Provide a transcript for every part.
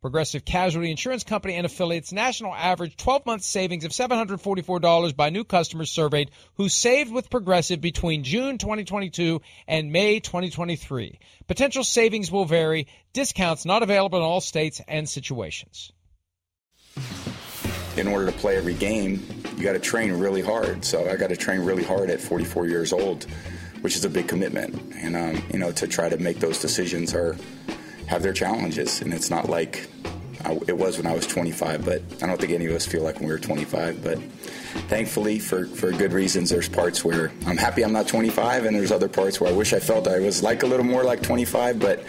Progressive Casualty Insurance Company and affiliates national average 12 month savings of $744 by new customers surveyed who saved with Progressive between June 2022 and May 2023. Potential savings will vary. Discounts not available in all states and situations. In order to play every game, you got to train really hard. So I got to train really hard at 44 years old, which is a big commitment. And, um, you know, to try to make those decisions are have their challenges, and it's not like I, it was when I was 25. But I don't think any of us feel like when we were 25. But thankfully, for for good reasons, there's parts where I'm happy I'm not 25, and there's other parts where I wish I felt I was like a little more like 25. But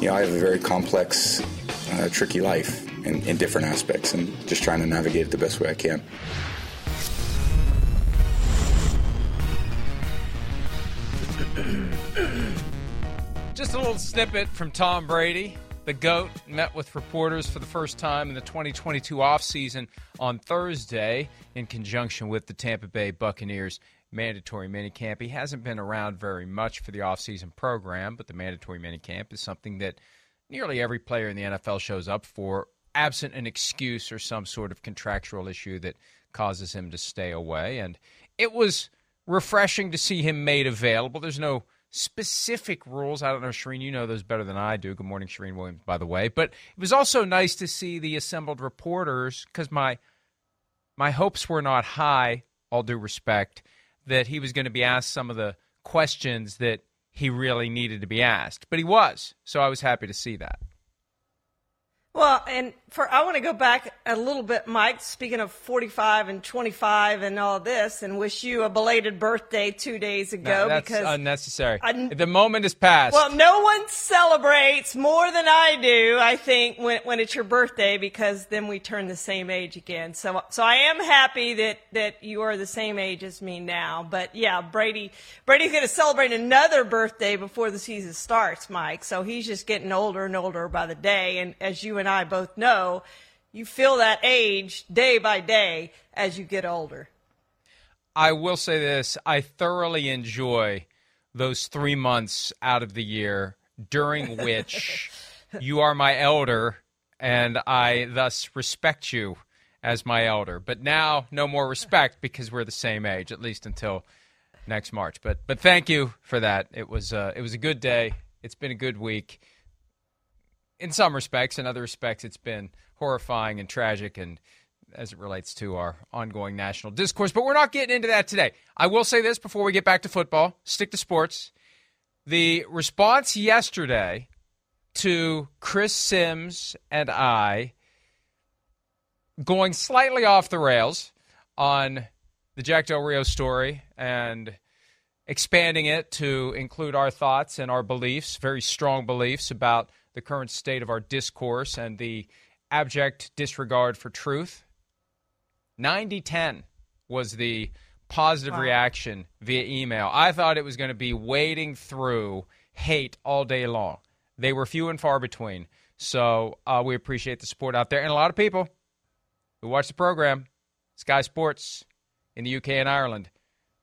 you know, I have a very complex, uh, tricky life in, in different aspects, and just trying to navigate it the best way I can. Just a little snippet from Tom Brady. The GOAT met with reporters for the first time in the 2022 offseason on Thursday in conjunction with the Tampa Bay Buccaneers mandatory minicamp. He hasn't been around very much for the offseason program, but the mandatory minicamp is something that nearly every player in the NFL shows up for, absent an excuse or some sort of contractual issue that causes him to stay away. And it was refreshing to see him made available. There's no specific rules. I don't know, Charean, you know those better than I do. Good morning, Charean Williams, by the way. But it was also nice to see the assembled reporters because my my hopes were not high, all due respect, that he was going to be asked some of the questions that he really needed to be asked. But he was. So I was happy to see that. Well, and for I want to go back a little bit, Mike. Speaking of 45 and 25 and all this, and wish you a belated birthday two days ago No, that's because unnecessary. I- the moment is past. well, no one celebrates more than I do. I think when when it's your birthday because then we turn the same age again. So so I am happy that that you are the same age as me now. But yeah, Brady Brady's going to celebrate another birthday before the season starts, Mike. So he's just getting older and older by the day. And as you and I both know, you feel that age day by day as you get older. I will say this I thoroughly enjoy those three months out of the year during which you are my elder and I thus respect you as my elder. But now, no more respect because we're the same age, at least until next March. But but thank you for that. It was uh, it was a good day. It's been a good week. In some respects, in other respects, it's been horrifying and tragic and as it relates to our ongoing national discourse. But we're not getting into that today. I will say this before we get back to football stick to sports. The response yesterday to Chris Sims and I going slightly off the rails on the Jack Del Rio story and expanding it to include our thoughts and our beliefs, very strong beliefs about the current state of our discourse and the abject disregard for truth. 90 10 was the positive Wow. reaction via email. I thought it was going to be wading through hate all day long. They were few and far between. So uh, we appreciate the support out there. And a lot of people who watch the program, Sky Sports in the UK and Ireland,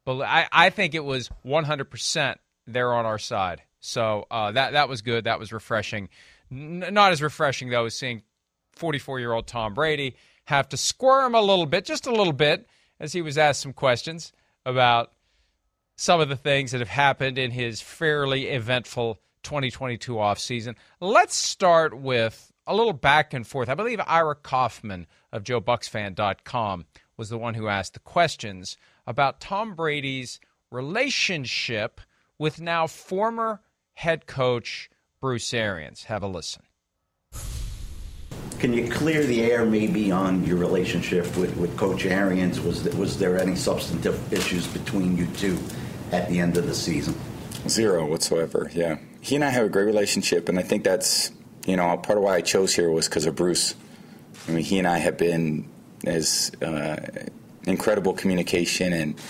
But I, I think it was 100% there on our side. So uh, that that was good. That was refreshing. N- not as refreshing though as seeing 44 year old Tom Brady have to squirm a little bit, just a little bit, as he was asked some questions about some of the things that have happened in his fairly eventful 2022 offseason. Let's start with a little back and forth. I believe Ira Kaufman of JoeBucsFan.com was the one who asked the questions about Tom Brady's relationship with now former head coach Bruce Arians. Have a listen. Can you clear the air maybe on your relationship with, with Coach Arians? Was, was there any substantive issues between you two at the end of the season? Zero whatsoever, yeah. He and I have a great relationship, and I think that's, you know, part of why I chose here was because of Bruce. I mean, he and I have been as uh, incredible communication, and,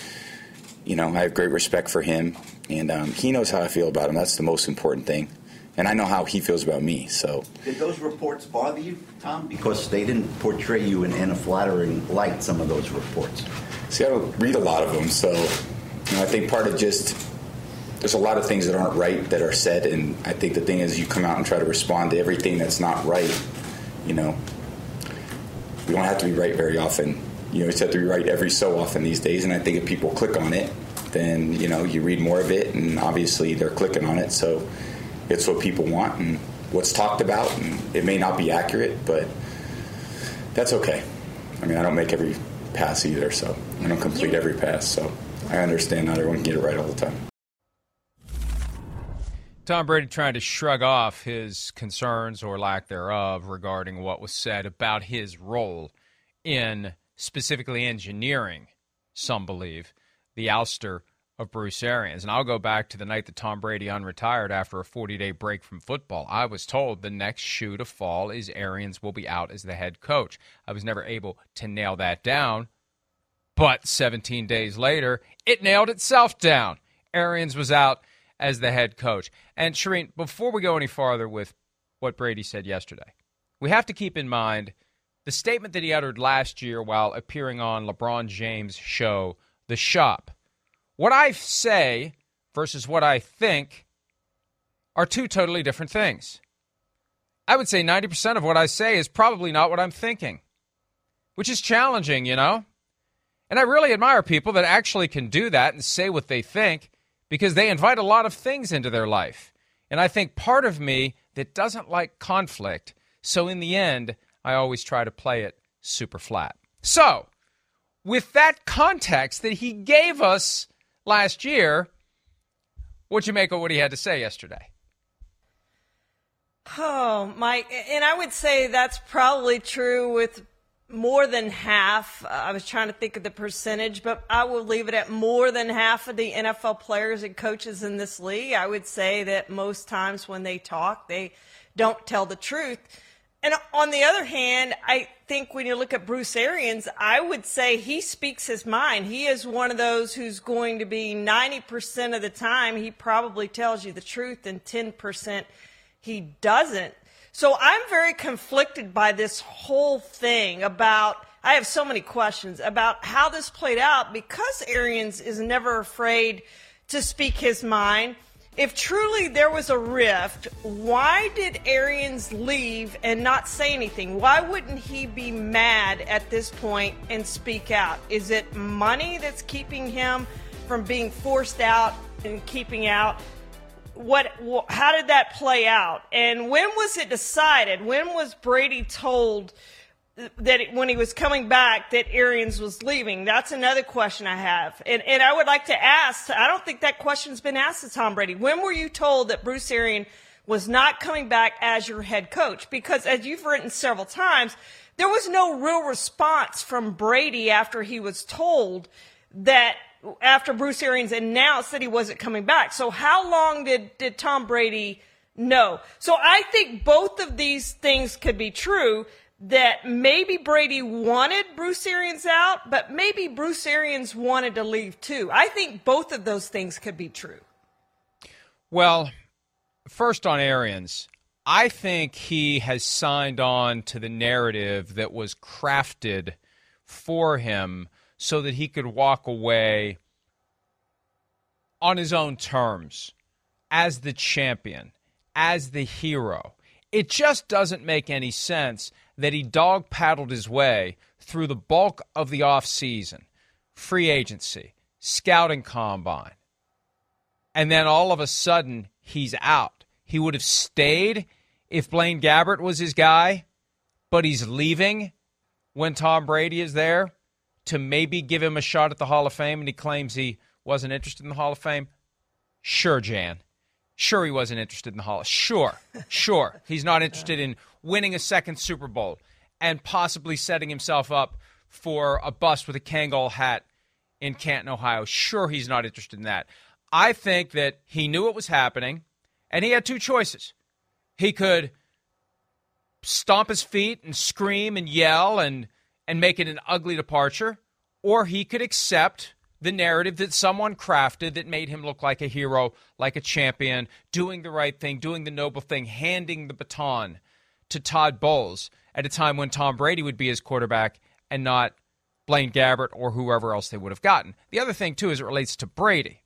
you know, I have great respect for him, and um, he knows how I feel about him. That's the most important thing. And I know how he feels about me, so. Did those reports bother you, Tom? Because they didn't portray you in, in a flattering light, some of those reports. See, I don't read a lot of them, so you know, I think part of just there's a lot of things that aren't right that are said, and I think the thing is you come out and try to respond to everything that's not right. You know, we don't have to be right very often. You know, we just have to be right every so often these days, and I think if people click on it, then you know you read more of it, and obviously they're clicking on it, so it's what people want and what's talked about, and it may not be accurate, but that's okay. I mean, I don't make every pass either, so I don't complete every pass, so I understand not everyone can get it right all the time. Tom Brady trying to shrug off his concerns or lack thereof regarding what was said about his role in specifically engineering, some believe, the ouster of Bruce Arians. And I'll go back to the night that Tom Brady unretired after a 40 day break from football. I was told the next shoe to fall is Arians will be out as the head coach. I was never able to nail that down. But 17 days later, it nailed itself down. Arians was out as the head coach. And Charean, before we go any farther with what Brady said yesterday, we have to keep in mind the statement that he uttered last year while appearing on LeBron James' show, The Shop. What I say versus what I think are two totally different things. I would say 90% of what I say is probably not what I'm thinking, which is challenging, you know? And I really admire people that actually can do that and say what they think because they invite a lot of things into their life. And I think part of me that doesn't like conflict, so in the end, I always try to play it super flat. So, with that context that he gave us last year, what'd you make of what he had to say yesterday? Oh, Mike, and I would say that's probably true with more than half. I was trying to think of the percentage, but I will leave it at more than half of the NFL players and coaches in this league. I would say that most times when they talk, they don't tell the truth. And on the other hand, I think when you look at Bruce Arians, I would say he speaks his mind. He is one of those who's going to be 90% of the time, he probably tells you the truth, and 10% he doesn't. So I'm very conflicted by this whole thing about. I have so many questions about how this played out because Arians is never afraid to speak his mind. If truly there was a rift, why did Arians leave and not say anything? Why wouldn't he be mad at this point and speak out? Is it money that's keeping him from being forced out and keeping out? what how did that play out and when was it decided when was brady told that when he was coming back that arians was leaving. That's another question i have. And, and i would like to ask i don't think that question's been asked to tom brady. When were you told that bruce arians was not coming back as your head coach? Because as you've written several times there was no real response from brady after he was told that after Bruce Arians announced that he wasn't coming back. So how long did, did Tom Brady know? So I think both of these things could be true that maybe Brady wanted Bruce Arians out, but maybe Bruce Arians wanted to leave too. I think both of those things could be true. Well, first on Arians, I think he has signed on to the narrative that was crafted for him so that he could walk away on his own terms as the champion, as the hero. It just doesn't make any sense that he dog paddled his way through the bulk of the offseason, free agency, scouting combine, and then all of a sudden he's out. He would have stayed if Blaine Gabbert was his guy, but he's leaving when Tom Brady is there to maybe give him a shot at the Hall of Fame, and he claims he wasn't interested in the Hall of Fame. Sure, Jan. Sure, he wasn't interested in the Hall. Sure, sure. He's not interested in winning a second Super Bowl and possibly setting himself up for a bust with a Kangol hat in Canton, Ohio. Sure, he's not interested in that. I think that he knew what was happening, and he had two choices. He could stomp his feet and scream and yell and and make it an ugly departure, or he could accept the narrative that someone crafted that made him look like a hero, like a champion, doing the right thing, doing the noble thing, handing the baton to Todd Bowles at a time when Tom Brady would be his quarterback and not Blaine Gabbert or whoever else they would have gotten. The other thing, too, as it relates to Brady,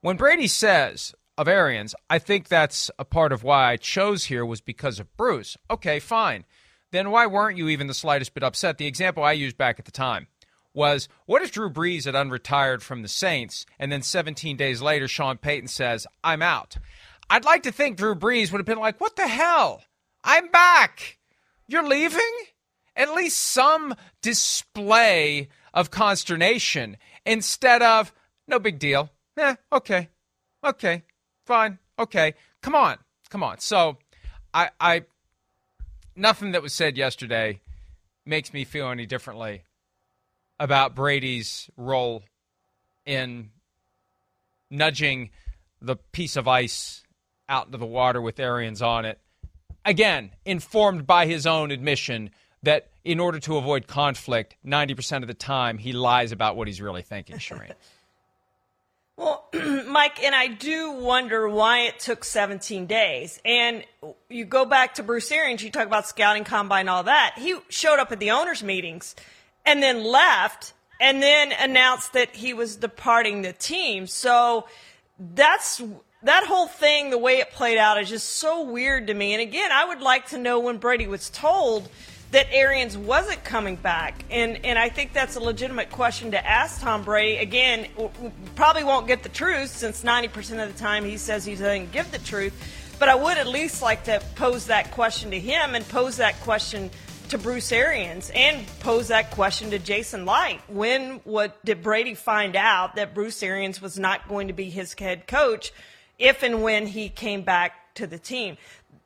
when Brady says of Arians, I think that's a part of why I chose here was because of Bruce. Okay, fine. Then why weren't you even the slightest bit upset? The example I used back at the time was what if Drew Brees had unretired from the Saints and then 17 days later Sean Payton says, I'm out? I'd like to think Drew Brees would have been like, What the hell? I'm back. You're leaving? At least some display of consternation instead of, No big deal. Eh, okay. Okay. Fine. Okay. Come on. Come on. So I, I, nothing that was said yesterday makes me feel any differently about Brady's role in nudging the piece of ice out into the water with Arians on it. Again, informed by his own admission that in order to avoid conflict, 90% of the time he lies about what he's really thinking, Charean. Well, Mike, and I do wonder why it took 17 days. And you go back to Bruce Arians, you talk about scouting combine, all that. He showed up at the owners' meetings and then left and then announced that he was departing the team. So that's that whole thing, the way it played out, is just so weird to me. And again, I would like to know when Brady was told that Arians wasn't coming back. And and I think that's a legitimate question to ask Tom Brady. Again, probably won't get the truth since 90% of the time he says he doesn't give the truth. But I would at least like to pose that question to him and pose that question to Bruce Arians and pose that question to Jason Licht. When what did Brady find out that Bruce Arians was not going to be his head coach if and when he came back to the team?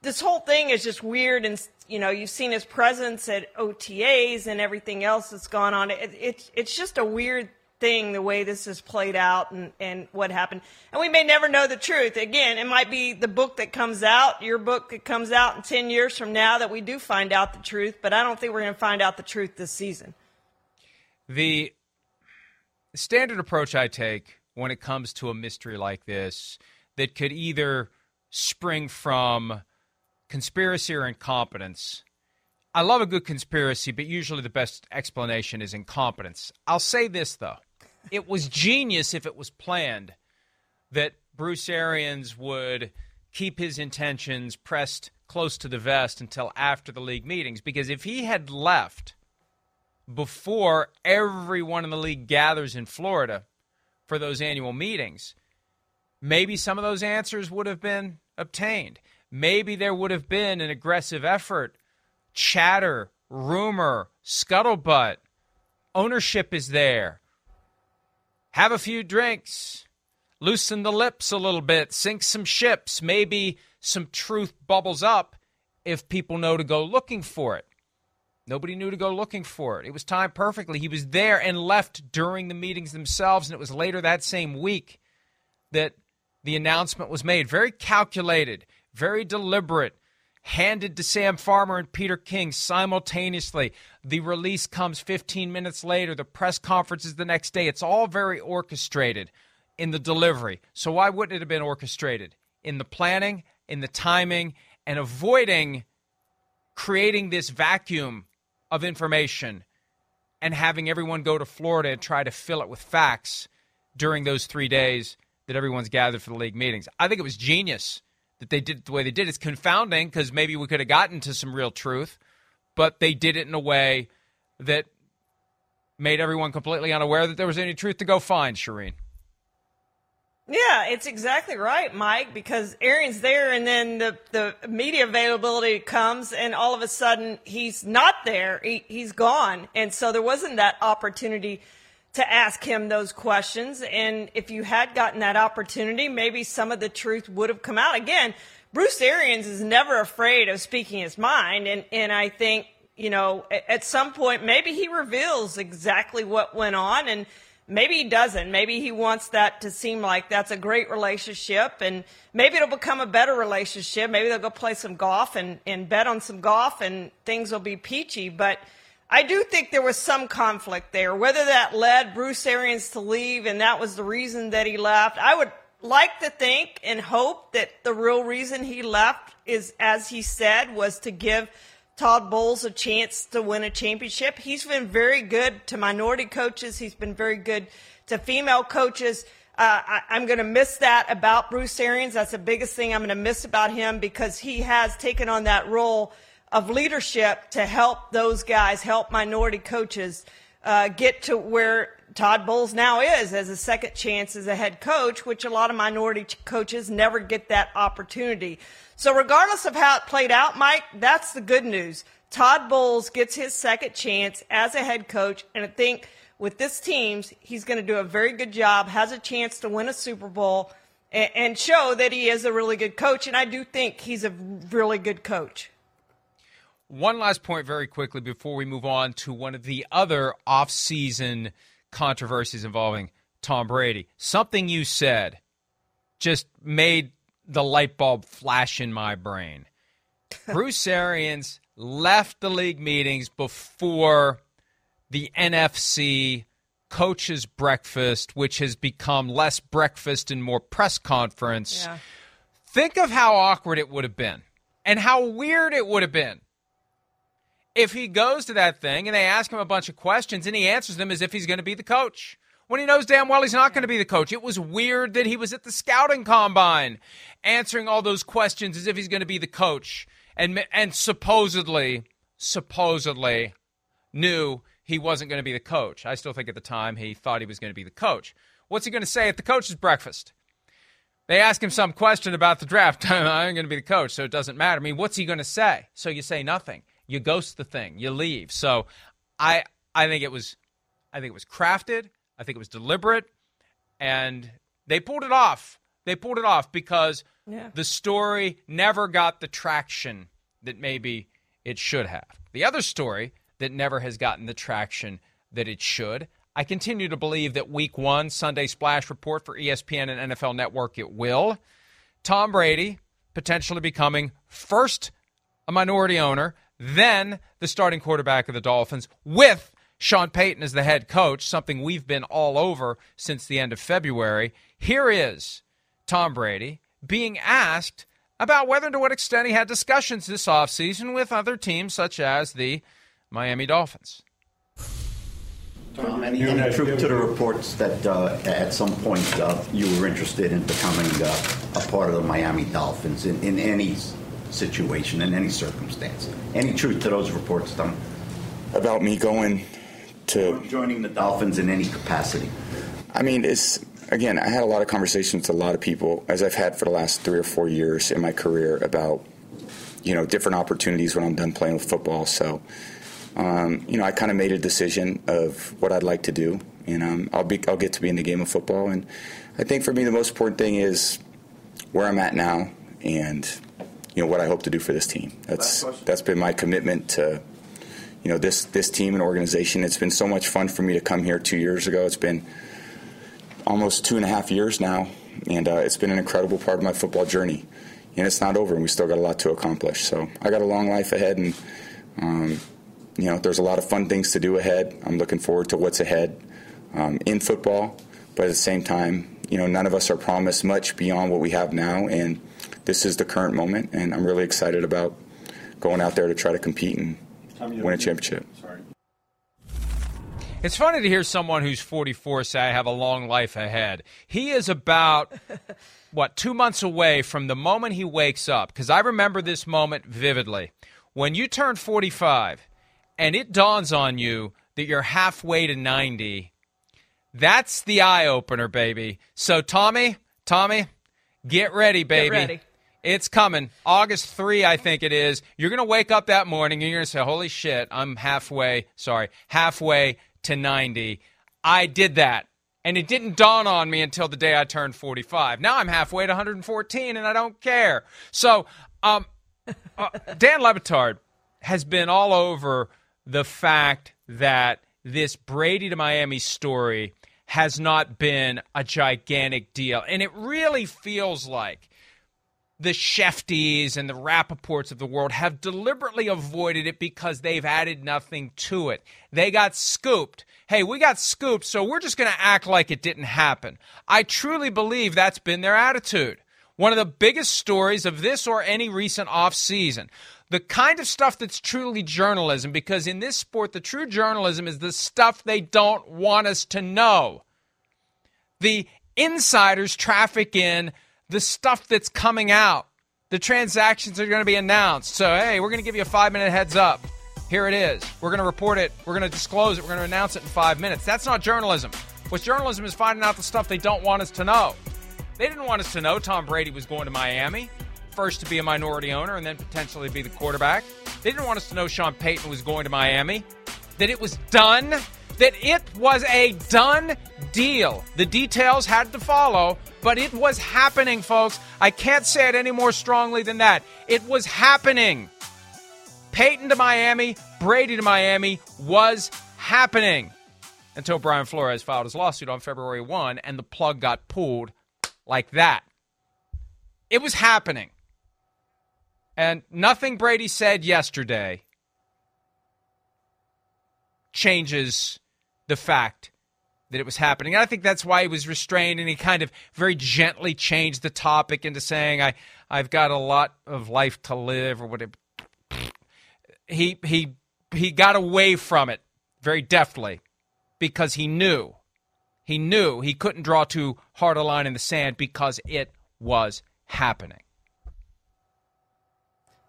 This whole thing is just weird and you know, you've seen his presence at OTAs and everything else that's gone on. It, it, it's just a weird thing the way this has played out and, and what happened. And we may never know the truth. Again, it might be the book that comes out, your book that comes out in 10 years from now that we do find out the truth, but I don't think we're going to find out the truth this season. The standard approach I take when it comes to a mystery like this that could either spring from conspiracy or incompetence. I love a good conspiracy, but usually the best explanation is incompetence. I'll say this, though. It was genius if it was planned that Bruce Arians would keep his intentions pressed close to the vest until after the league meetings, because if he had left before everyone in the league gathers in Florida for those annual meetings, maybe some of those answers would have been obtained maybe there would have been an aggressive effort. Chatter, rumor, scuttlebutt. Ownership is there. Have a few drinks. Loosen the lips a little bit. Sink some ships. Maybe some truth bubbles up if people know to go looking for it. Nobody knew to go looking for it. It was timed perfectly. He was there and left during the meetings themselves, and it was later that same week that the announcement was made. Very calculated very deliberate, handed to Sam Farmer and Peter King simultaneously. The release comes 15 minutes later, the press conference is the next day. It's all very orchestrated in the delivery. So, why wouldn't it have been orchestrated? In the planning, in the timing, and avoiding creating this vacuum of information and having everyone go to Florida and try to fill it with facts during those three days that everyone's gathered for the league meetings. I think it was genius that they did the way they did. It's confounding because maybe we could have gotten to some real truth, but they did it in a way that made everyone completely unaware that there was any truth to go find, Charean. Yeah, it's exactly right, Mike, because Arians there and then the, the media availability comes and all of a sudden he's not there. He, he's gone. And so there wasn't that opportunity to ask him those questions. And if you had gotten that opportunity, maybe some of the truth would have come out. Again, Bruce Arians is never afraid of speaking his mind. And, and I think, you know, at some point, maybe he reveals exactly what went on and maybe he doesn't. Maybe he wants that to seem like that's a great relationship and maybe it'll become a better relationship. Maybe they'll go play some golf and, and bet on some golf and things will be peachy. But I do think there was some conflict there. Whether that led Bruce Arians to leave and that was the reason that he left, I would like to think and hope that the real reason he left is, as he said, was to give Todd Bowles a chance to win a championship. He's been very good to minority coaches. He's been very good to female coaches. Uh, I, am going to miss that about Bruce Arians. That's the biggest thing I'm going to miss about him because he has taken on that role of leadership to help those guys, help minority coaches uh, get to where Todd Bowles now is as a second chance as a head coach, which a lot of minority coaches never get that opportunity. So regardless of how it played out, Mike, that's the good news. Todd Bowles gets his second chance as a head coach, and I think with this team, he's going to do a very good job, has a chance to win a Super Bowl, and, and show that he is a really good coach. And I do think he's a really good coach. One last point, very quickly, before we move on to one of the other off-season controversies involving Tom Brady. Something you said just made the light bulb flash in my brain. Bruce Arians left the league meetings before the NFC coaches breakfast, which has become less breakfast and more press conference. Yeah. Think of how awkward it would have been and how weird it would have been if he goes to that thing and they ask him a bunch of questions and he answers them as if he's going to be the coach when he knows damn well he's not going to be the coach. It was weird that he was at the scouting combine answering all those questions as if he's going to be the coach and and supposedly supposedly knew he wasn't going to be the coach. I still think at the time he thought he was going to be the coach. What's he going to say at the coach's breakfast? They ask him some question about the draft. I'm going to be the coach, so it doesn't matter. I mean, what's he going to say? So you say nothing. You ghost the thing. You leave. So I I think it was I think it was crafted. I think it was deliberate, and they pulled it off. They pulled it off because yeah. the story never got the traction that maybe it should have. The other story that never has gotten the traction that it should. I continue to believe that week one, Sunday Splash Report for ESPN and NFL Network, it will. Tom Brady potentially becoming first a minority owner, then the starting quarterback of the Dolphins with Sean Payton as the head coach, something we've been all over since the end of February. Here is Tom Brady being asked about whether and to what extent he had discussions this offseason with other teams such as the Miami Dolphins. Tom, any, any truth to the reports that uh, at some point uh, you were interested in becoming uh, a part of the Miami Dolphins in, in any situation, in any circumstance? Any truth to those reports, Tom? About me going to joining the Dolphins in any capacity? I mean, it's again, I had a lot of conversations with a lot of people, as I've had for the last three or four years in my career, about you know different opportunities when I'm done playing with football. So, um, you know, I kind of made a decision of what I'd like to do, and um, I'll be I'll get to be in the game of football. And I think for me, the most important thing is where I'm at now, and you know what I hope to do for this team. That's that's been my commitment to you know this this team and organization. It's been so much fun for me to come here two years ago. It's been almost two and a half years now, and uh, it's been an incredible part of my football journey. And it's not over, and we still got a lot to accomplish. So I got a long life ahead, and um, you know there's a lot of fun things to do ahead. I'm looking forward to what's ahead um, in football, but at the same time, you know none of us are promised much beyond what we have now, and this is the current moment, and I'm really excited about going out there to try to compete and win a championship. It's funny to hear someone who's 44 say, I have a long life ahead. He is about, what, two months away from the moment he wakes up. Because I remember this moment vividly. When you turn 45 and it dawns on you that you're halfway to 90, that's the eye opener, baby. So, Tommy, Tommy, get ready, baby. Get ready. It's coming. August 3, I think it is. You're going to wake up that morning and you're going to say, Holy shit, I'm halfway, sorry, halfway to 90. I did that. And it didn't dawn on me until the day I turned 45. Now I'm halfway to 114 and I don't care. So, um, uh, Dan Le Batard has been all over the fact that this Brady to Miami story has not been a gigantic deal. And it really feels like the Schefties and the Rapoports of the world have deliberately avoided it because they've added nothing to it. They got scooped. Hey, we got scooped, so we're just going to act like it didn't happen. I truly believe that's been their attitude. One of the biggest stories of this or any recent off season. The kind of stuff that's truly journalism, because in this sport, the true journalism is the stuff they don't want us to know. The insiders traffic in the stuff that's coming out. The transactions are going to be announced. So, hey, we're going to give you a five minute heads up. Here it is. We're going to report it. We're going to disclose it. We're going to announce it in five minutes. That's not journalism. What's journalism is finding out the stuff they don't want us to know. They didn't want us to know Tom Brady was going to Miami, first to be a minority owner and then potentially be the quarterback. They didn't want us to know Sean Payton was going to Miami, that it was done, that it was a done deal. The details had to follow, but it was happening, folks. I can't say it any more strongly than that. It was happening. Payton to Miami, Brady to Miami was happening until Brian Flores filed his lawsuit on February 1 and the plug got pulled like that. It was happening. And nothing Brady said yesterday changes the fact that it was happening. And I think that's why he was restrained and he kind of very gently changed the topic into saying, I, I've got a lot of life to live or whatever. He, he, he got away from it very deftly because he knew. He knew he couldn't draw too hard a line in the sand because it was happening.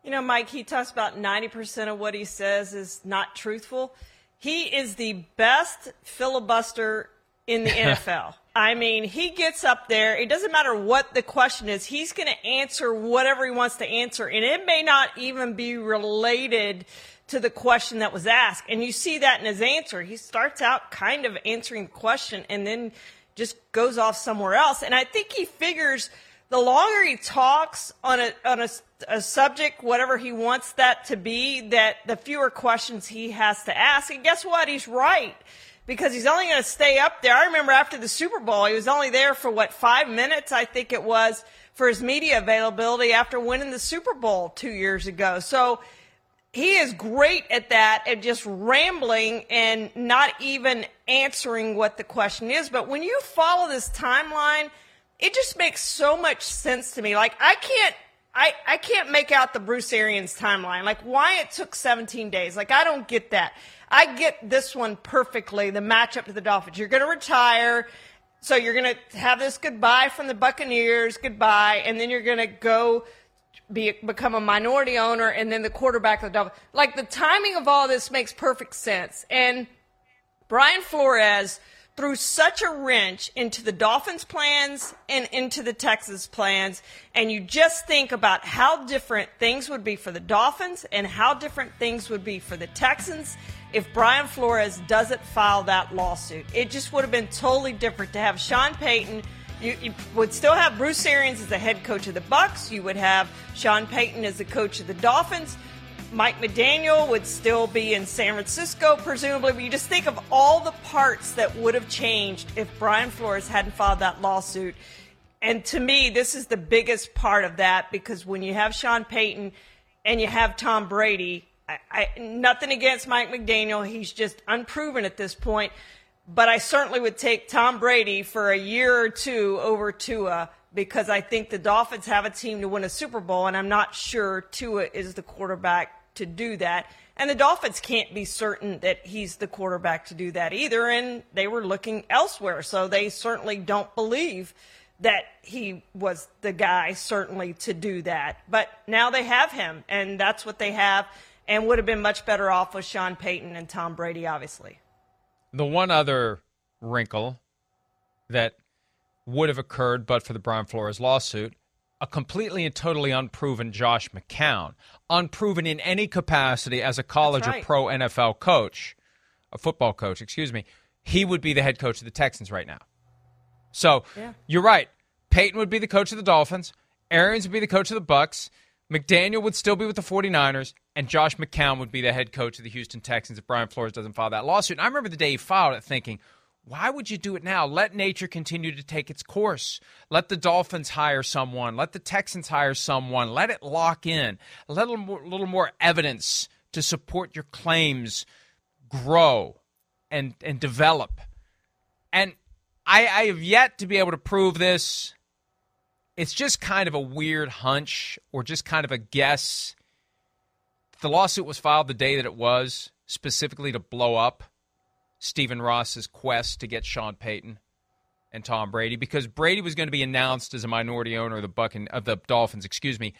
You know, Mike, he talks about 90% of what he says is not truthful. He is the best filibuster in the NFL. I mean, he gets up there. It doesn't matter what the question is. He's going to answer whatever he wants to answer. And it may not even be related to the question that was asked. And you see that in his answer. He starts out kind of answering the question and then just goes off somewhere else. And I think he figures the longer he talks on a, on a, a subject, whatever he wants that to be, that the fewer questions he has to ask. And guess what? He's right because he's only going to stay up there. I remember after the Super Bowl, he was only there for what, five minutes, I think it was, for his media availability after winning the Super Bowl two years ago. So he is great at that, at just rambling and not even answering what the question is. But when you follow this timeline, it just makes so much sense to me. Like I can't I, I can't make out the Bruce Arians timeline. Like why it took 17 days. Like I don't get that. I get this one perfectly, the matchup to the Dolphins. You're going to retire. So you're going to have this goodbye from the Buccaneers, goodbye, and then you're going to go be, become a minority owner and then the quarterback of the Dolphins. Like the timing of all this makes perfect sense. And Brian Flores threw such a wrench into the Dolphins plans and into the Texas plans. And you just think about how different things would be for the Dolphins and how different things would be for the Texans if Brian Flores doesn't file that lawsuit. It just would have been totally different to have Sean Payton. You, you, would still have Bruce Arians as the head coach of the Bucks. You would have Sean Payton as the coach of the Dolphins. Mike McDaniel would still be in San Francisco, presumably. But you just think of all the parts that would have changed if Brian Flores hadn't filed that lawsuit. And to me, this is the biggest part of that because when you have Sean Payton and you have Tom Brady, I, I, nothing against Mike McDaniel. He's just unproven at this point. But I certainly would take Tom Brady for a year or two over Tua because I think the Dolphins have a team to win a Super Bowl, and I'm not sure Tua is the quarterback to do that. And the Dolphins can't be certain that he's the quarterback to do that either. And they were looking elsewhere. So they certainly don't believe that he was the guy, certainly, to do that. But now they have him, and that's what they have, and would have been much better off with Sean Payton and Tom Brady, obviously. The one other wrinkle that would have occurred but for the Brian Flores lawsuit a completely and totally unproven Josh McCown, unproven in any capacity as a college right. or pro NFL coach, a football coach, excuse me, he would be the head coach of the Texans right now. So yeah. you're right. Payton would be the coach of the Dolphins. Arians would be the coach of the Bucks. McDaniel would still be with the 49ers, and Josh McCown would be the head coach of the Houston Texans if Brian Flores doesn't file that lawsuit. And I remember the day he filed it thinking, why would you do it now? Let nature continue to take its course. Let the Dolphins hire someone. Let the Texans hire someone. Let it lock in. A little more, little more evidence to support your claims grow and, and develop. And I, I have yet to be able to prove this. It's just kind of a weird hunch or just kind of a guess. The lawsuit was filed the day that it was, specifically to blow up Stephen Ross's quest to get Sean Payton and Tom Brady because Brady was going to be announced as a minority owner of the Buck of the Dolphins, excuse me,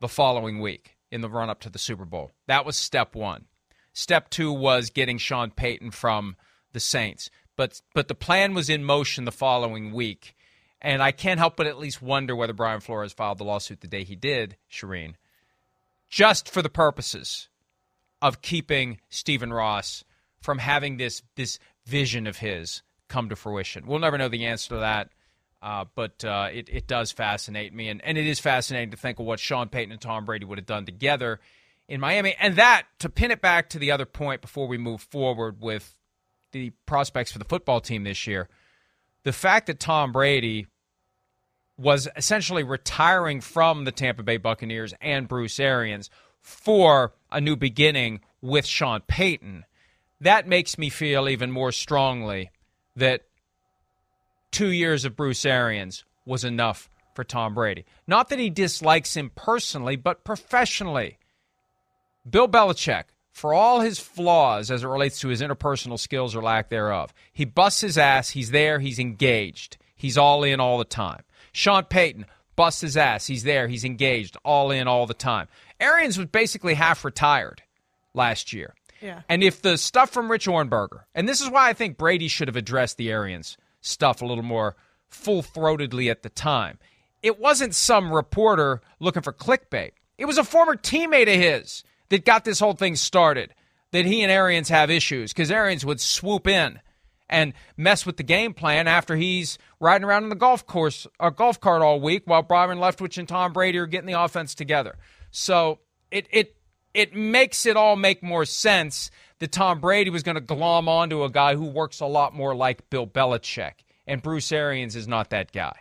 the following week in the run up to the Super Bowl. That was step 1. Step 2 was getting Sean Payton from the Saints. But but the plan was in motion the following week. And I can't help but at least wonder whether Brian Flores filed the lawsuit the day he did, Charean, just for the purposes of keeping Stephen Ross from having this this vision of his come to fruition? We'll never know the answer to that, uh, but uh, it, it does fascinate me. And, and it is fascinating to think of what Sean Payton and Tom Brady would have done together in Miami. And that, to pin it back to the other point before we move forward with the prospects for the football team this year, the fact that Tom Brady was essentially retiring from the Tampa Bay Buccaneers and Bruce Arians for a new beginning with Sean Payton that makes me feel even more strongly that two years of Bruce Arians was enough for Tom Brady. Not that he dislikes him personally, but professionally. Bill Belichick, for all his flaws as it relates to his interpersonal skills or lack thereof, he busts his ass. He's there. He's engaged. He's all in all the time. Sean Payton busts his ass. He's there. He's engaged. All in all the time. Arians was basically half retired last year. Yeah. And if the stuff from Rich Ohrnberger, and this is why I think Brady should have addressed the Arians stuff a little more full throatedly at the time. It wasn't some reporter looking for clickbait. It was a former teammate of his that got this whole thing started. That he and Arians have issues because Arians would swoop in and mess with the game plan after he's riding around in the golf course, a golf cart all week while Byron Leftwich and Tom Brady are getting the offense together. So it it it makes it all make more sense that Tom Brady was going to glom onto a guy who works a lot more like Bill Belichick. And Bruce Arians is not that guy.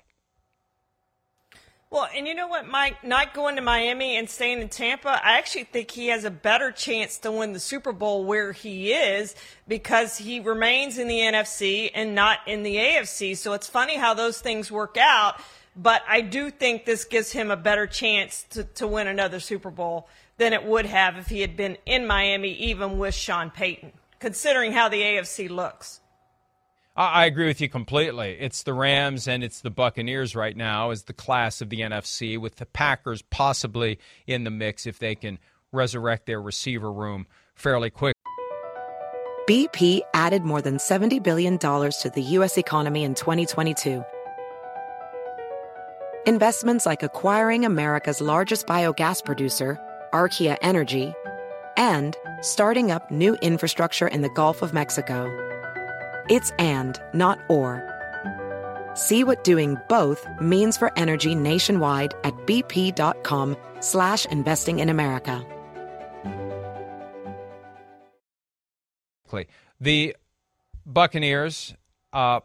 Well, and you know what, Mike? Not going to Miami and staying in Tampa, I actually think he has a better chance to win the Super Bowl where he is because he remains in the NFC and not in the AFC. So it's funny how those things work out. But I do think this gives him a better chance to, to win another Super Bowl than it would have if he had been in Miami, even with Sean Payton, considering how the AFC looks. I agree with you completely. It's the Rams and it's the Buccaneers right now as the class of the NFC, with the Packers possibly in the mix if they can resurrect their receiver room fairly quick. BP added more than $70 billion to the U.S. economy in 2022. Investments like acquiring America's largest biogas producer Archaea Energy, and starting up new infrastructure in the Gulf of Mexico. It's and, not or. See what doing both means for energy nationwide at bp.com slash investing in America. The Buccaneers uh,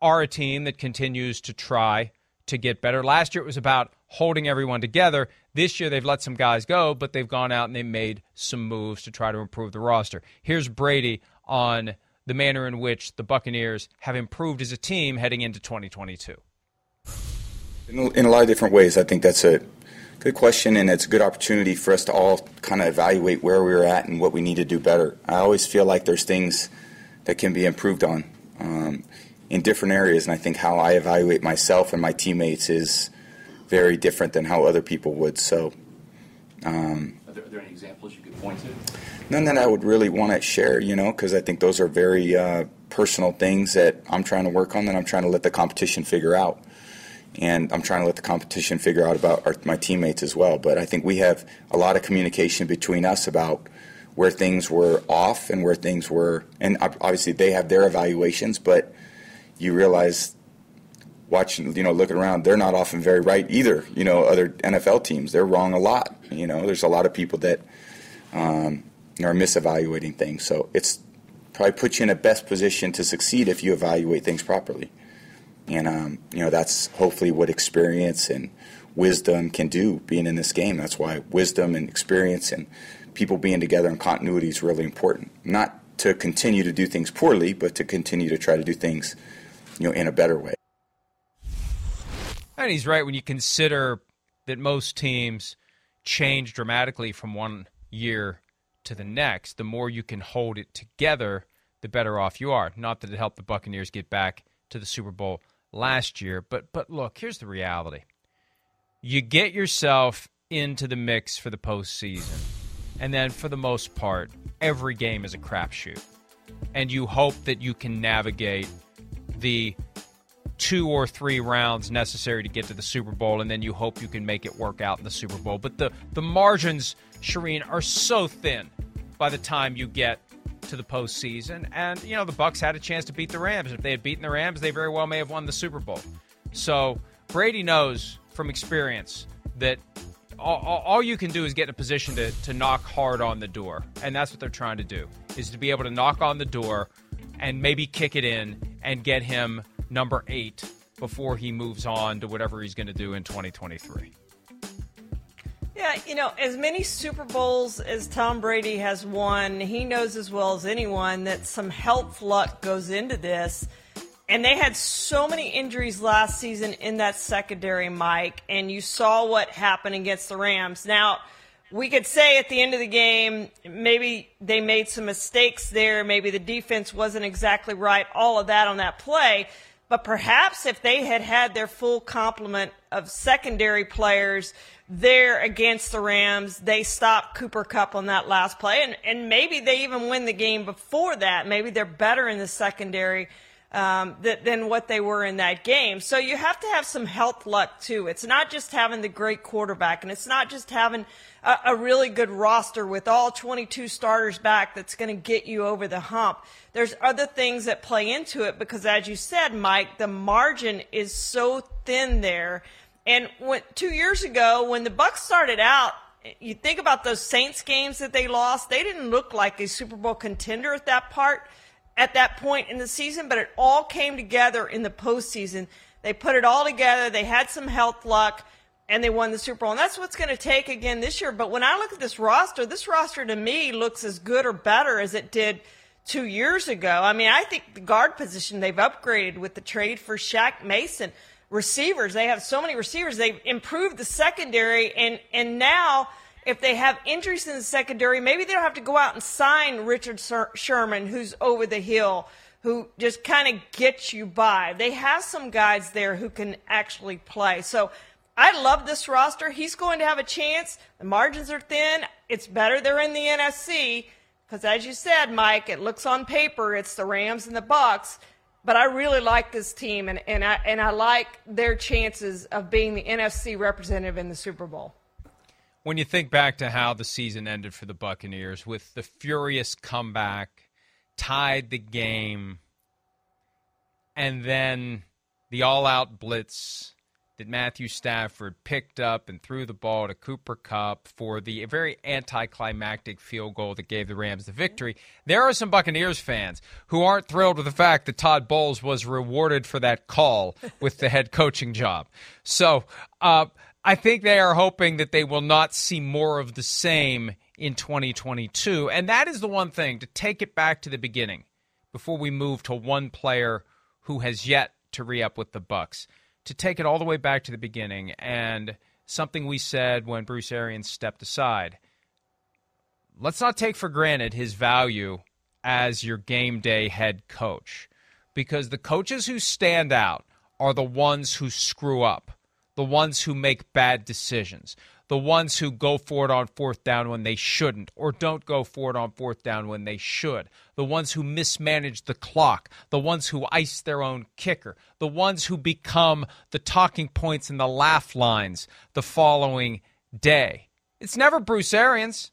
are a team that continues to try to get better. Last year it was about holding everyone together. This year they've let some guys go, but they've gone out and they made some moves to try to improve the roster. Here's Brady on the manner in which the Buccaneers have improved as a team heading into 2022. In a lot of different ways, I think that's a Good question, and it's a good opportunity for us to all kind of evaluate where we're at and what we need to do better. I always feel like there's things that can be improved on um, in different areas, and I think how I evaluate myself and my teammates is very different than how other people would. So, um, are, there, are, there, any examples you could point to? None that I would really want to share, you know, because I think those are very uh, personal things that I'm trying to work on that I'm trying to let the competition figure out. And I'm trying to let the competition figure out about our, my teammates as well. But I think we have a lot of communication between us about where things were off and where things were, and obviously they have their evaluations, but you realize watching, you know, looking around, they're not often very right either. You know, other NFL teams, they're wrong a lot. You know, there's a lot of people that um, are misevaluating things. So it's probably puts you in a best position to succeed if you evaluate things properly. And, um, you know, that's hopefully what experience and wisdom can do being in this game. That's why wisdom and experience and people being together and continuity is really important. Not to continue to do things poorly, but to continue to try to do things, you know, in a better way. And he's right when you consider that most teams change dramatically from one year to the next. The more you can hold it together, the better off you are. Not that it helped the Buccaneers get back to the Super Bowl last year, but but look, here's the reality. You get yourself into the mix for the postseason, and then for the most part, every game is a crapshoot. And you hope that you can navigate the two or three rounds necessary to get to the Super Bowl, and then you hope you can make it work out in the Super Bowl. But the, the margins, Charean, are so thin by the time you get to the postseason. And, you know, the Bucs had a chance to beat the Rams. If they had beaten the Rams, they very well may have won the Super Bowl. So Brady knows from experience that all, all, you can do is get in a position to, to knock hard on the door. And that's what they're trying to do, is to be able to knock on the door and maybe kick it in and get him number eight before he moves on to whatever he's going to do in 2023. Yeah, you know, as many Super Bowls as Tom Brady has won, he knows as well as anyone that some health luck goes into this. And they had so many injuries last season in that secondary, Mike, and you saw what happened against the Rams. Now, we could say at the end of the game, maybe they made some mistakes there. Maybe the defense wasn't exactly right. All of that on that play. But perhaps if they had had their full complement of secondary players there against the Rams, they stopped Cooper Kupp on that last play. And, and maybe they even win the game before that. Maybe they're better in the secondary um, th- than what they were in that game. So you have to have some health luck too. It's not just having the great quarterback, and it's not just having a, a really good roster with all 22 starters back that's going to get you over the hump. There's other things that play into it because, as you said, Mike, the margin is so thin there. And when, two years ago, when the Bucs started out, you think about those Saints games that they lost. They didn't look like a Super Bowl contender at that part at that point in the season, but it all came together in the postseason. They put it all together. They had some health luck and they won the Super Bowl. And that's what's going to take again this year. But when I look at this roster, this roster to me looks as good or better as it did two years ago. I mean, I think the guard position they've upgraded with the trade for Shaq Mason. Receivers, they have so many receivers. They've improved the secondary and, and now – if they have injuries in the secondary, maybe they don't have to go out and sign Richard Sherman, who's over the hill, who just kind of gets you by. They have some guys there who can actually play. So I love this roster. He's going to have a chance. The margins are thin. It's better they're in the NFC because, as you said, Mike, it looks on paper it's the Rams and the Bucs. But I really like this team, and, and, I, and I like their chances of being the NFC representative in the Super Bowl when you think back to how the season ended for the Buccaneers with the furious comeback, tied the game, and then the all out blitz that Matthew Stafford picked up and threw the ball to Cooper Kupp for the very anticlimactic field goal that gave the Rams the victory. There are some Buccaneers fans who aren't thrilled with the fact that Todd Bowles was rewarded for that call with the head coaching job. So, uh, I think they are hoping that they will not see more of the same in 2022. And that is the one thing to take it back to the beginning before we move to one player who has yet to re up with the Bucs. To take it all the way back to the beginning and something we said when Bruce Arians stepped aside. Let's not take for granted his value as your game day head coach because the coaches who stand out are the ones who screw up, the ones who make bad decisions, the ones who go for it on fourth down when they shouldn't, or don't go for it on fourth down when they should, the ones who mismanage the clock, the ones who ice their own kicker, the ones who become the talking points and the laugh lines the following day. It's never Bruce Arians.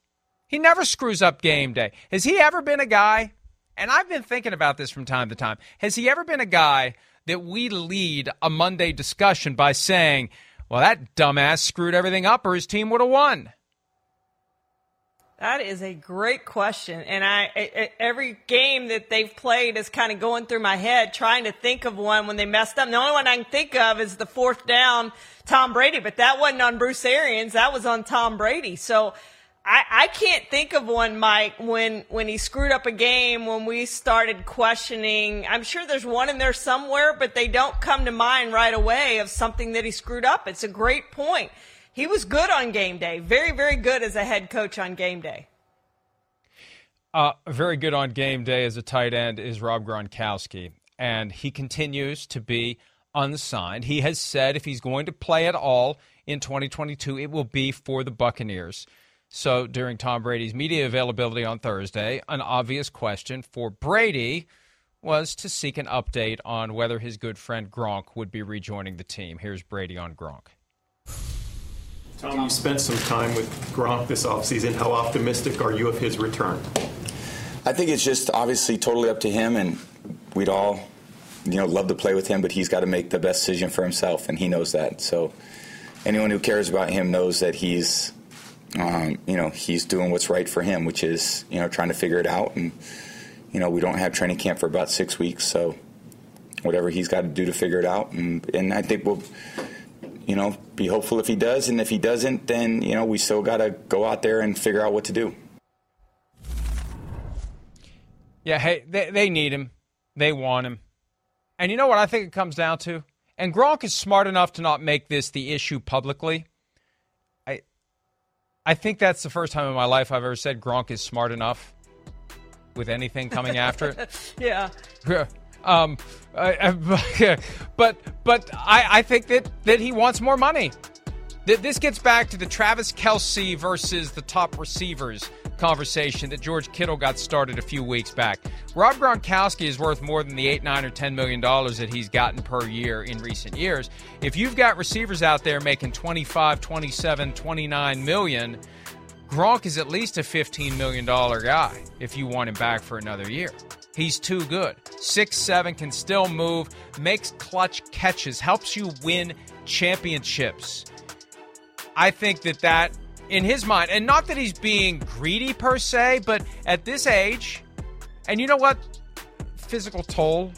He never screws up game day. Has he ever been a guy? And I've been thinking about this from time to time. Has he ever been a guy that we lead a Monday discussion by saying, well, that dumbass screwed everything up or his team would have won. That is a great question. And I, every game that they've played is kind of going through my head trying to think of one when they messed up. The only one I can think of is the fourth down Tom Brady, but that wasn't on Bruce Arians. That was on Tom Brady. So I, I can't think of one, Mike, when, when he screwed up a game, when we started questioning. I'm sure there's one in there somewhere, but they don't come to mind right away of something that he screwed up. It's a great point. He was good on game day. Very, very good as a head coach on game day. Uh, very good on game day as a tight end is Rob Gronkowski, and he continues to be unsigned. He has said if he's going to play at all in 2022, it will be for the Buccaneers. So during Tom Brady's media availability on Thursday, an obvious question for Brady was to seek an update on whether his good friend Gronk would be rejoining the team. Here's Brady on Gronk. Tom, you spent some time with Gronk this offseason. How optimistic are you of his return? I think it's just obviously totally up to him, and we'd all, you know, love to play with him, but he's got to make the best decision for himself, and he knows that. So anyone who cares about him knows that he's um, you know, he's doing what's right for him, which is, you know, trying to figure it out. And, you know, we don't have training camp for about six weeks, so whatever he's got to do to figure it out. And, and I think we'll, you know, be hopeful if he does. And if he doesn't, then, you know, we still got to go out there and figure out what to do. Yeah, hey, they, they need him. They want him. And you know what I think it comes down to? And Gronk is smart enough to not make this the issue publicly. I think that's the first time in my life I've ever said Gronk is smart enough with anything coming after it. yeah. Um, but but I, I think that, that he wants more money. This gets back to the Travis Kelce versus the top receivers conversation that George Kittle got started a few weeks back. Rob Gronkowski is worth more than the eight, nine, or ten million dollars that he's gotten per year in recent years. If you've got receivers out there making 25, 27, 29 million, Gronk is at least a $15 million guy if you want him back for another year. He's too good. Six seven can still move, makes clutch catches, helps you win championships. I think that that in his mind, and not that he's being greedy per se, but at this age, and you know what? Physical toll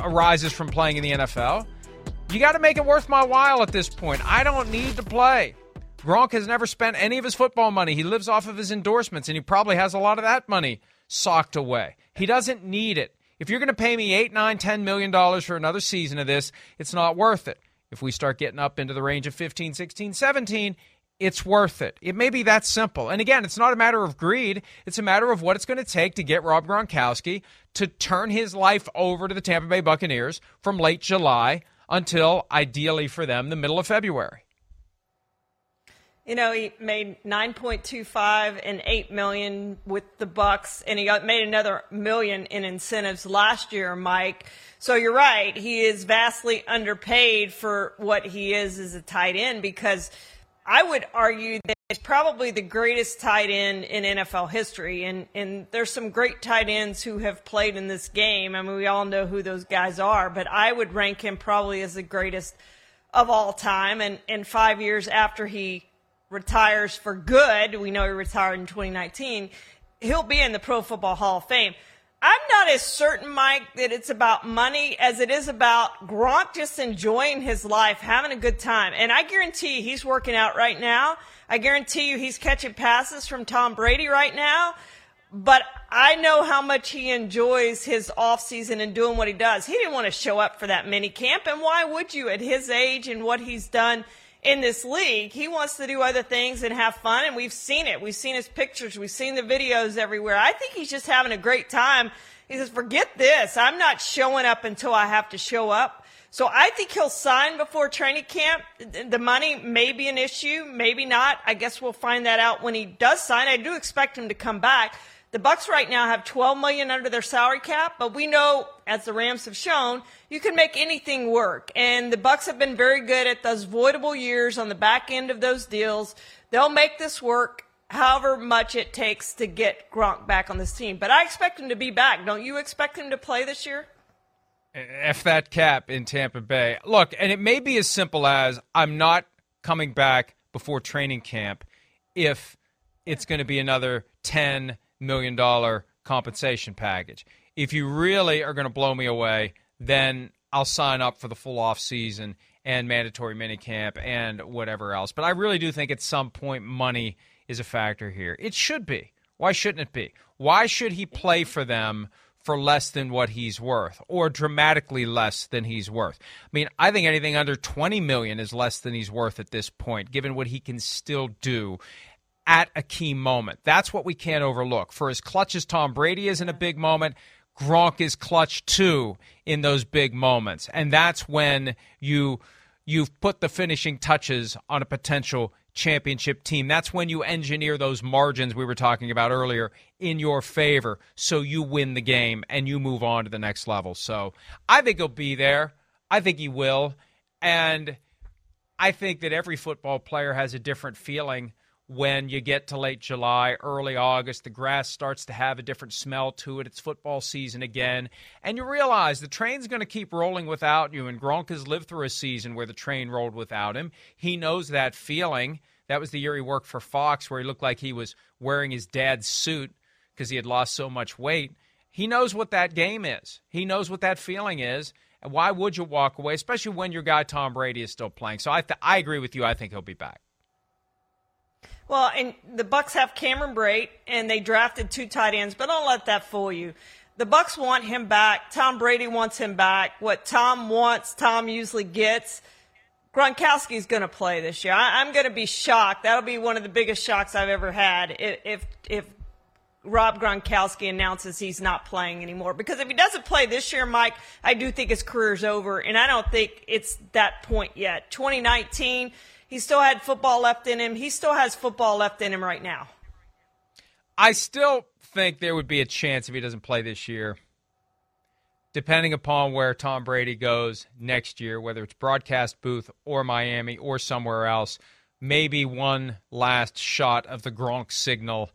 arises from playing in the NFL. You got to make it worth my while at this point. I don't need to play. Gronk has never spent any of his football money. He lives off of his endorsements, and he probably has a lot of that money socked away. He doesn't need it. If you're going to pay me eight, nine, ten million dollars for another season of this, it's not worth it. If we start getting up into the range of 15, 16, 17, it's worth it. It may be that simple. And again, it's not a matter of greed. It's a matter of what it's going to take to get Rob Gronkowski to turn his life over to the Tampa Bay Buccaneers from late July until ideally for them the middle of February. You know, he made 9.25 and 8 million with the Bucs and he got made another million in incentives last year, Mike. So you're right. He is vastly underpaid for what he is as a tight end because I would argue that it's probably the greatest tight end in NFL history. And, and there's some great tight ends who have played in this game. I mean, we all know who those guys are, but I would rank him probably as the greatest of all time. And, and five years after he retires for good, we know he retired in 2019, he'll be in the Pro Football Hall of Fame. I'm not as certain, Mike, that it's about money as it is about Gronk just enjoying his life, having a good time. And I guarantee you he's working out right now. I guarantee you he's catching passes from Tom Brady right now. but I know how much he enjoys his off season and doing what he does. He didn't want to show up for that mini camp, and why would you at his age and what he's done in this league? He wants to do other things and have fun, and we've seen it. We've seen his pictures, we've seen the videos everywhere. I think he's just having a great time. He says, "Forget this. I'm not showing up until I have to show up." So I think he'll sign before training camp. The money may be an issue, maybe not. I guess we'll find that out when he does sign. I do expect him to come back. The Bucs right now have 12 million under their salary cap, but we know, as the Rams have shown, you can make anything work. And the Bucs have been very good at those voidable years on the back end of those deals. They'll make this work however much it takes to get Gronk back on this team. But I expect him to be back. Don't you expect him to play this year? F that cap in Tampa Bay. Look, and it may be as simple as I'm not coming back before training camp if it's going to be another $10 million dollar compensation package. If you really are going to blow me away, then I'll sign up for the full off season and mandatory minicamp and whatever else. But I really do think at some point money is a factor here. It should be. Why shouldn't it be? Why should he play for them for less than what he's worth or dramatically less than he's worth. I mean, I think anything under 20 million is less than he's worth at this point given what he can still do at a key moment. That's what we can't overlook. For as clutch as Tom Brady is in a big moment, Gronk is clutch too in those big moments. And that's when you you've put the finishing touches on a potential championship team. That's when you engineer those margins we were talking about earlier in your favor so you win the game and you move on to the next level. So I think he'll be there. I think he will. And I think that every football player has a different feeling when you get to late July, early August, the grass starts to have a different smell to it. It's football season again. And you realize the train's going to keep rolling without you. And Gronk has lived through a season where the train rolled without him. He knows that feeling. That was the year he worked for Fox, where he looked like he was wearing his dad's suit because he had lost so much weight. He knows what that game is, he knows what that feeling is. And why would you walk away, especially when your guy Tom Brady is still playing? So I, th- I agree with you. I think he'll be back. Well, and the Bucs have Cameron Brate, and they drafted two tight ends, but don't let that fool you. The Bucs want him back. Tom Brady wants him back. What Tom wants, Tom usually gets. Gronkowski's going to play this year. I, am going to be shocked. That'll be one of the biggest shocks I've ever had if if, if Rob Gronkowski announces he's not playing anymore. Because if he doesn't play this year, Mike, I do think his career's over, and I don't think it's that point yet. 2019 he still had football left in him. He still has football left in him right now. I still think there would be a chance if he doesn't play this year, depending upon where Tom Brady goes next year, whether it's broadcast booth or Miami or somewhere else, maybe one last shot of the Gronk signal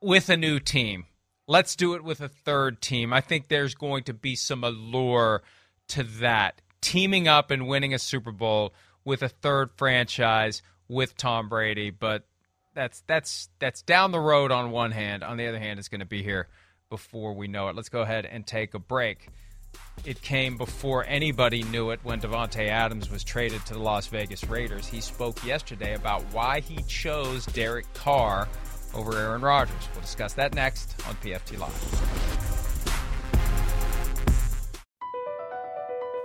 with a new team. Let's do it with a third team. I think there's going to be some allure to that. Teaming up and winning a Super Bowl with a third franchise with Tom Brady, but that's that's that's down the road on one hand. On the other hand, it's going to be here before we know it. Let's go ahead and take a break. It came before anybody knew it when Davante Adams was traded to the Las Vegas Raiders. He spoke yesterday about why he chose Derek Carr over Aaron Rodgers. We'll discuss that next on PFT Live.